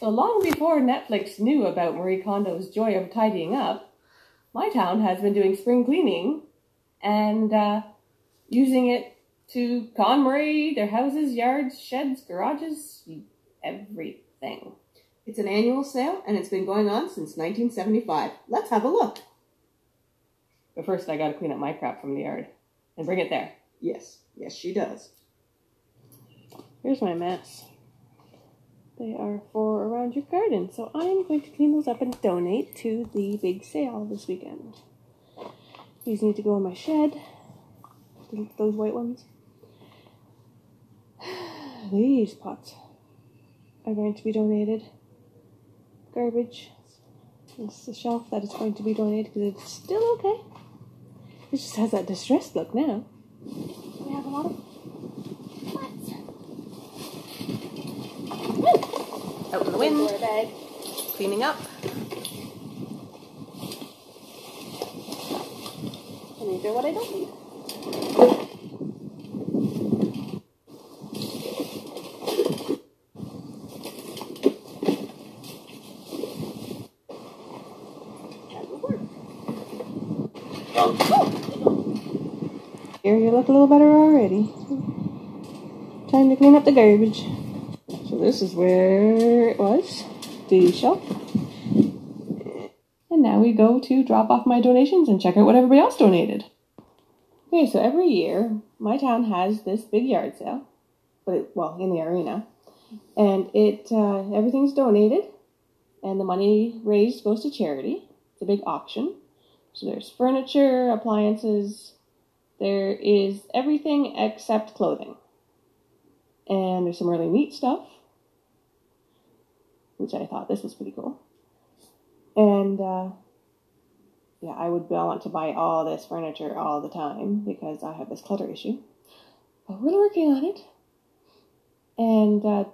So long before Netflix knew about Marie Kondo's joy of tidying up, my town has been doing spring cleaning and uh, using it to KonMari their houses, yards, sheds, garages, everything. It's an annual sale and it's been going on since 1975. Let's have a look. But first, I gotta clean up my crap from the yard and bring it there. Yes, yes, she does. Here's my mess. They are for around your garden, so I'm going to clean those up and donate to the big sale this weekend. These need to go in my shed. Those white ones. These pots are going to be donated. Garbage. This is the shelf that is going to be donated because it's still okay. It just has that distressed look now. We have a lot of pots. Out in the wind. Cleaning up. And these are what I don't need. That would work. Here, you look a little better already. Time to clean up the garbage. This is where it was, the shelf. And now we go to drop off my donations and check out what everybody else donated. Okay, so every year my town has this big yard sale, but it, well, in the arena, and it uh, everything's donated, and the money raised goes to charity. It's a big auction. So there's furniture, appliances, there is everything except clothing. And there's some really neat stuff, which I thought this was pretty cool. And uh, yeah, I would want to buy all this furniture all the time because I have this clutter issue. But we're working on it. And uh,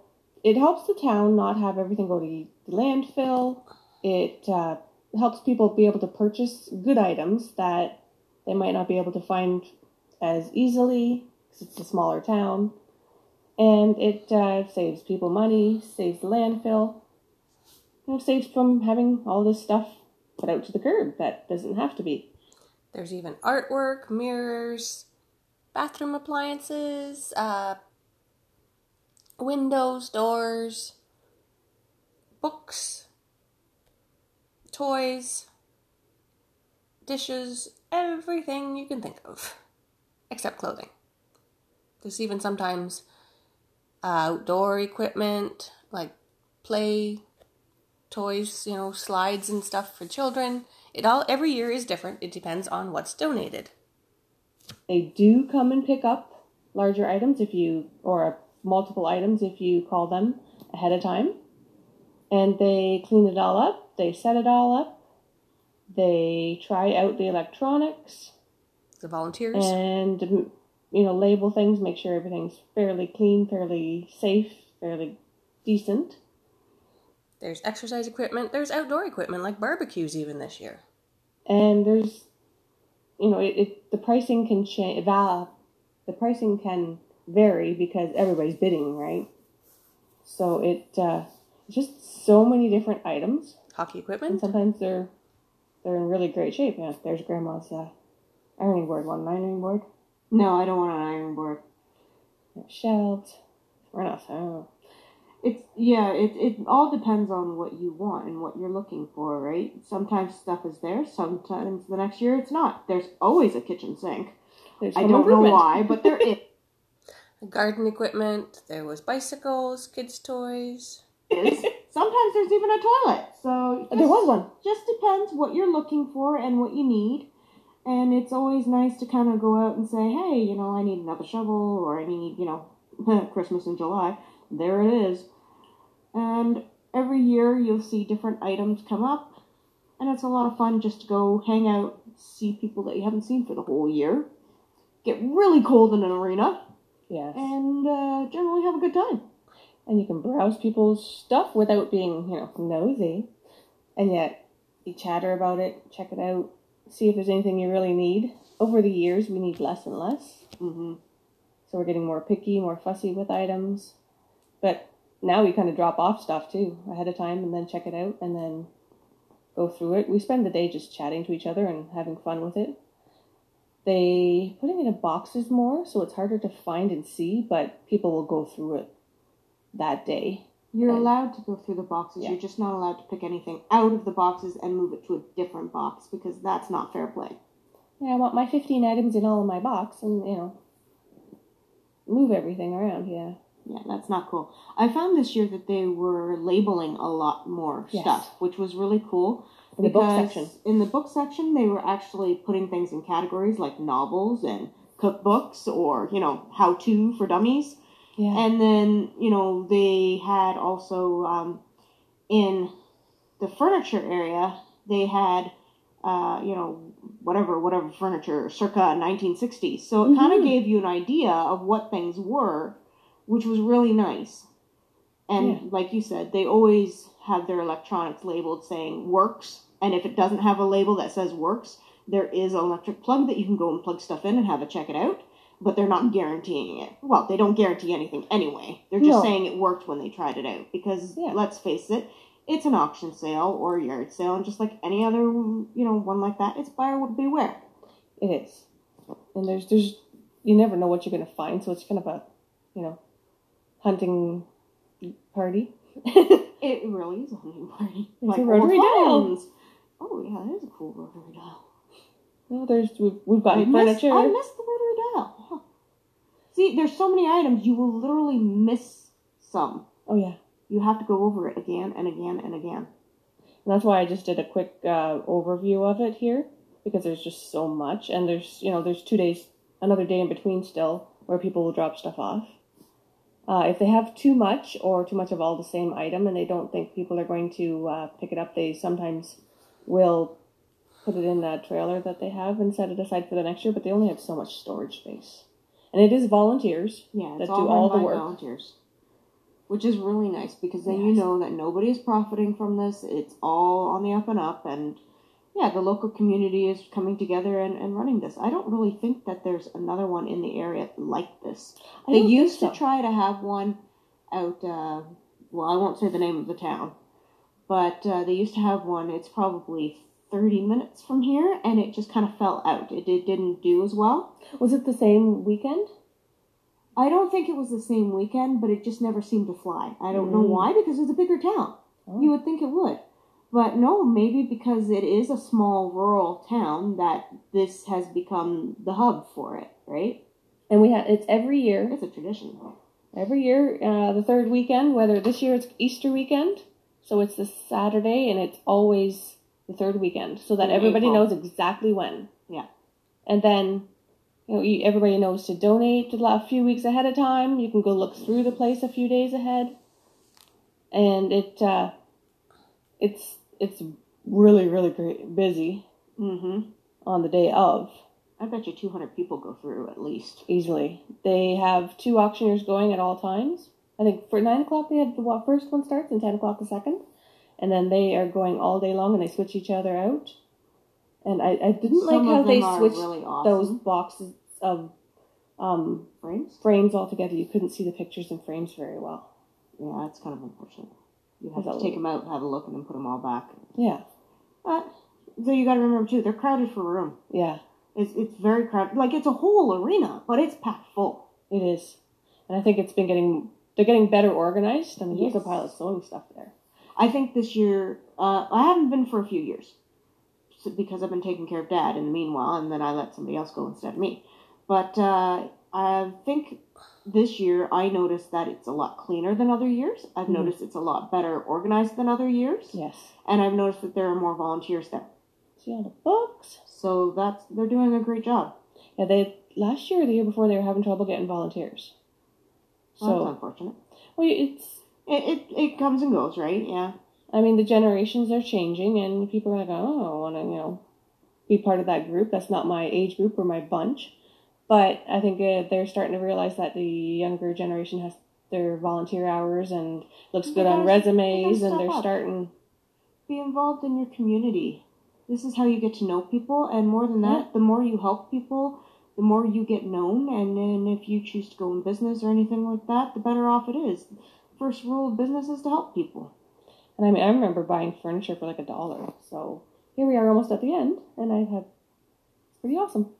it helps the town not have everything go to the landfill. It uh, helps people be able to purchase good items that they might not be able to find as easily because it's a smaller town. And it uh, saves people money, saves the landfill, you know, saves from having all this stuff put out to the curb that doesn't have to be. There's even artwork, mirrors, bathroom appliances, uh, windows, doors, books, toys, dishes, everything you can think of, except clothing. There's even sometimes outdoor equipment like play toys, you know, slides and stuff for children. It all every year is different. It depends on what's donated. They do come and pick up larger items if you or multiple items if you call them ahead of time. And they clean it all up, they set it all up. They try out the electronics The volunteers. and you know label things make sure everything's fairly clean fairly safe fairly decent There's exercise equipment. There's outdoor equipment like barbecues even this year. and there's you know it, it the pricing can change the pricing can vary because everybody's bidding right so it uh it's just so many different items Hockey and equipment. sometimes they're they're in really great shape yeah there's grandma's uh ironing board one ironing board No, I don't want an ironing board. They're shelved or not I don't know It's yeah, it it all depends on what you want and what you're looking for, right? Sometimes stuff is there, sometimes the next year it's not. There's always a kitchen sink. There's I don't know why, but there is. Garden equipment. There was bicycles, kids' toys. Sometimes there's even a toilet. So there was one just depends what you're looking for and what you need. And it's always nice to kind of go out and say, hey, you know, I need another shovel or I need, you know, Christmas in July. There it is. And every year you'll see different items come up. And it's a lot of fun just to go hang out, see people that you haven't seen for the whole year, get really cold in an arena, yes and uh, generally have a good time. and you can browse people's stuff without being, you know, nosy, and yet you chatter about it, check it out, see if there's anything you really need. Over the years, we need less and less, Mm-hmm. so we're getting more picky, more fussy with items. But now we kind of drop off stuff too ahead of time and then check it out and then go through it. We spend the day just chatting to each other and having fun with it. They putting it in boxes more, so it's harder to find and see, but people will go through it that day. You're And- allowed to go through the boxes. Yeah. You're just not allowed to pick anything out of the boxes and move it to a different box because that's not fair play. Yeah, I want my 15 items in all of my box and, you know, move everything around, yeah. Yeah, that's not cool. I found this year that they were labeling a lot more Yes. stuff, which was really cool. In the book section. In the book section, they were actually putting things in categories like novels and cookbooks or, you know, how to for dummies. Yeah. And then, you know, they had also um, in the furniture area, they had, uh, you know, whatever, whatever furniture, circa 1960s. So it kind of gave you an idea of what things were, which was really nice. And Yeah. like you said, they always have their electronics labeled saying works. And if it doesn't have a label that says works, there is an electric plug that you can go and plug stuff in and have it check it out but they're not guaranteeing it. Well, they don't guarantee anything anyway. They're just No. saying it worked when they tried it out because Yeah. let's face it, it's an auction sale or yard sale, and just like any other you know one like that, it's buyer would beware. It is. And there's, there's, you never know what you're going to find, so it's kind of a, you know, hunting party. It really is a hunting party. It's a rotary dial. Oh yeah, that is a cool rotary dial. well, there's, we've, we've got I furniture. I missed the rotary dial. Huh. See, there's so many items you will literally miss some. oh, yeah. You have to go over it again and again and again. And that's why I just did a quick uh, overview of it here because there's just so much, and there's you know there's two days, another day in between still where people will drop stuff off. Uh, if they have too much or too much of all the same item and they don't think people are going to uh, pick it up, they sometimes will put it in that trailer that they have and set it aside for the next year. But they only have so much storage space, and it is volunteers. Yeah, that all do all the work. volunteers, which is really nice because then you know that nobody is profiting from this. It's all on the up and up, and yeah, the local community is coming together and, and running this. I don't really think that there's another one in the area like this. I They used so. to try to have one out. Uh, well, I won't say the name of the town, but uh, they used to have one. It's probably thirty minutes from here, and it just kind of fell out. It, it didn't do as well. Was it the same weekend? I don't think it was the same weekend, but it just never seemed to fly. I don't know Mm. why, because it's a bigger town. Oh. You would think it would. But no, maybe because it is a small rural town that this has become the hub for it, right? And we have it's every year. It's a tradition. Every year, uh, the third weekend, whether this year it's Easter weekend, so it's the Saturday, and it's always the third weekend, so that In everybody April. knows exactly when. Yeah. And then, you know, you, everybody knows to donate a few weeks ahead of time. You can go look through the place a few days ahead, and it uh, it's it's really really great, busy Mm-hmm. on the day of. I bet you 200 people go through at least. easily. They have two auctioneers going at all times. I think for nine o'clock they had the first one starts and ten o'clock the second, and then they are going all day long and they switch each other out. And I, I didn't Some like how they switched really those boxes of um, frames. frames all together. You couldn't see the pictures in frames very well. Yeah, that's kind of unfortunate. You have to take them out, have a look, and then put them all back. Yeah, But so you got to remember too, they're crowded for room. yeah, It's it's very crowded. Like it's a whole arena, but it's packed full. it is. And I think it's been getting they're getting better organized. I mean, there's a pile of sewing stuff there. I think this year, uh, I haven't been for a few years because I've been taking care of dad in the meanwhile, and then I let somebody else go instead of me. But uh, I think this year I noticed that it's a lot cleaner than other years. I've Mhm. noticed it's a lot better organized than other years, Yes. and I've noticed that there are more volunteers there. See all the books. So that's they're doing a great job. Yeah, they last year or the year before they were having trouble getting volunteers. So that's unfortunate. well, it's It, it it comes and goes, right? Yeah. I mean the generations are changing and people are like, oh, I want to you know be part of that group. That's not my age group or my bunch. But I think uh, they're starting to realize that the younger generation has their volunteer hours and looks good on resumes, and they're up. starting. be involved in your community. This is how you get to know people, and more than that, the more you help people, the more you get known. And then if you choose to go in business or anything like that, the better off it is. first rule of business is to help people. And I mean, I remember buying furniture for like a dollar. So here we are almost at the end, and I have it's pretty awesome.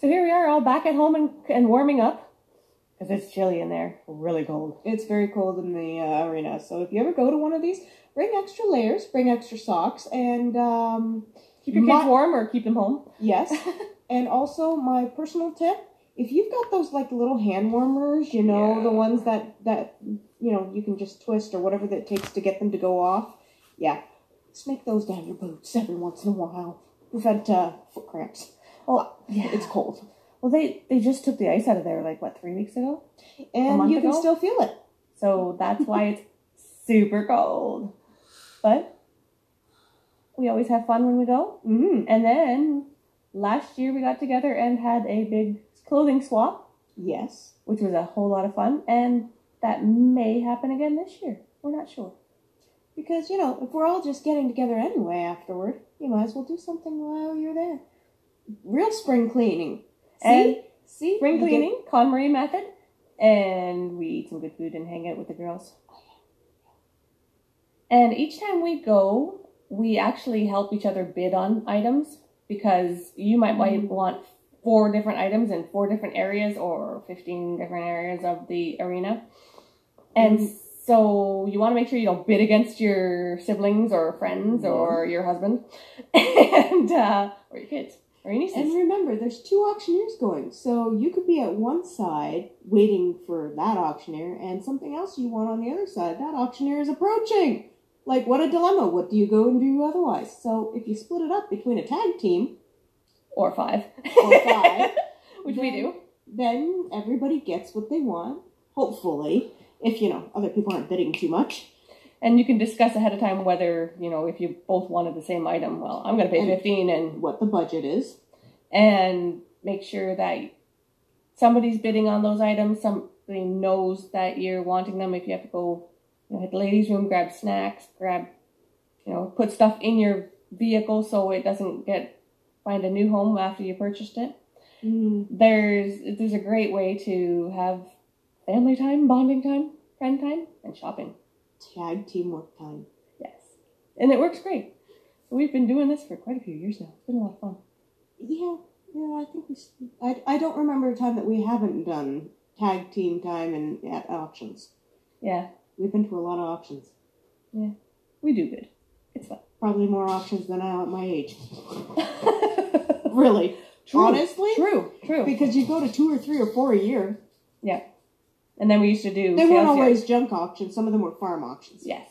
So here we are, all back at home and, and warming up because it's chilly in there, really cold. It's very cold in the uh, arena, so if you ever go to one of these, bring extra layers, bring extra socks, and um, Keep your kids warm or keep them home. yes. and also, my personal tip: if you've got those like little hand warmers, you know, Yeah. the ones that that you know you can just twist or whatever that it takes to get them to go off, yeah, snake those down your boots every once in a while. Prevent uh, foot cramps. Well, yeah, It's cold, well they they just took the ice out of there like what three weeks ago. and you can ago? still feel it. So that's why it's super cold. But we always have fun when we go. Mm. And then last year we got together and had a big clothing swap, Yes. which was a whole lot of fun. And that may happen again this year. We're not sure. Because, you know, if we're all just getting together anyway afterward, you might as well do something while you're there. Real spring cleaning. See? And See? spring You get- cleaning, KonMari method, and we eat some good food and hang out with the girls. And each time we go, we actually help each other bid on items because you might might Mm. want four different items in four different areas or 15 different areas of the arena. And Mm. so you want to make sure you don't bid against your siblings or friends Yeah. or your husband and uh, or your kids or your nieces. And remember, there's two auctioneers going, so you could be at one side waiting for that auctioneer, and something else you want on the other side. That auctioneer is approaching. Like, what a dilemma. What do you go and do otherwise? So, if you split it up between a tag team, or five. Or five. Which we do. then everybody gets what they want, hopefully, if, you know, other people aren't bidding too much. And you can discuss ahead of time whether, you know, if you both wanted the same item, well, I'm going to pay And- 15 and What the budget is. and make sure that somebody's bidding on those items, somebody knows that you're wanting them if you have to go you know, hit the ladies room, grab snacks, grab you know, put stuff in your vehicle so it doesn't get find a new home after you purchased it. Mm. There's there's a great way to have family time, bonding time, friend time, and shopping. Tag teamwork time. Yes. And it works great. We've been doing this for quite a few years now. It's been a lot of fun. Yeah, yeah, I think we. I, I don't remember a time that we haven't done tag team time and at auctions. Yeah, We've been to a lot of auctions. Yeah. We do good. It's fun. Probably more auctions than I at my age. Really, True. honestly, True, true. because you go to two or three or four a year. And then we used to do They weren't always junk auctions. Some of them were farm auctions. Yes,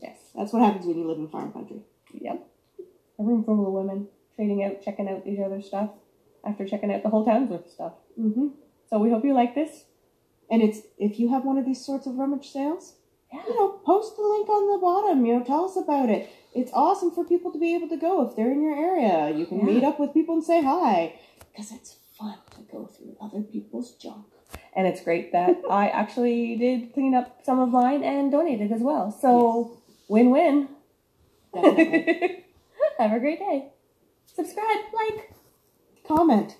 yes, That's what happens when you live in farm country. yep. A room full of women trading out, checking out each other's stuff after checking out the whole town's worth of stuff. Mm-hmm. So we hope you like this. And it's if you have one of these sorts of rummage sales, Yeah. you know, post the link on the bottom. You know, tell us about it. It's awesome for people to be able to go if they're in your area. You can Yeah. meet up with people and say hi because it's fun to go through other people's junk. And it's great that I actually did clean up some of mine and donated as well. So win-win. Have a great day. Subscribe, like. Comment.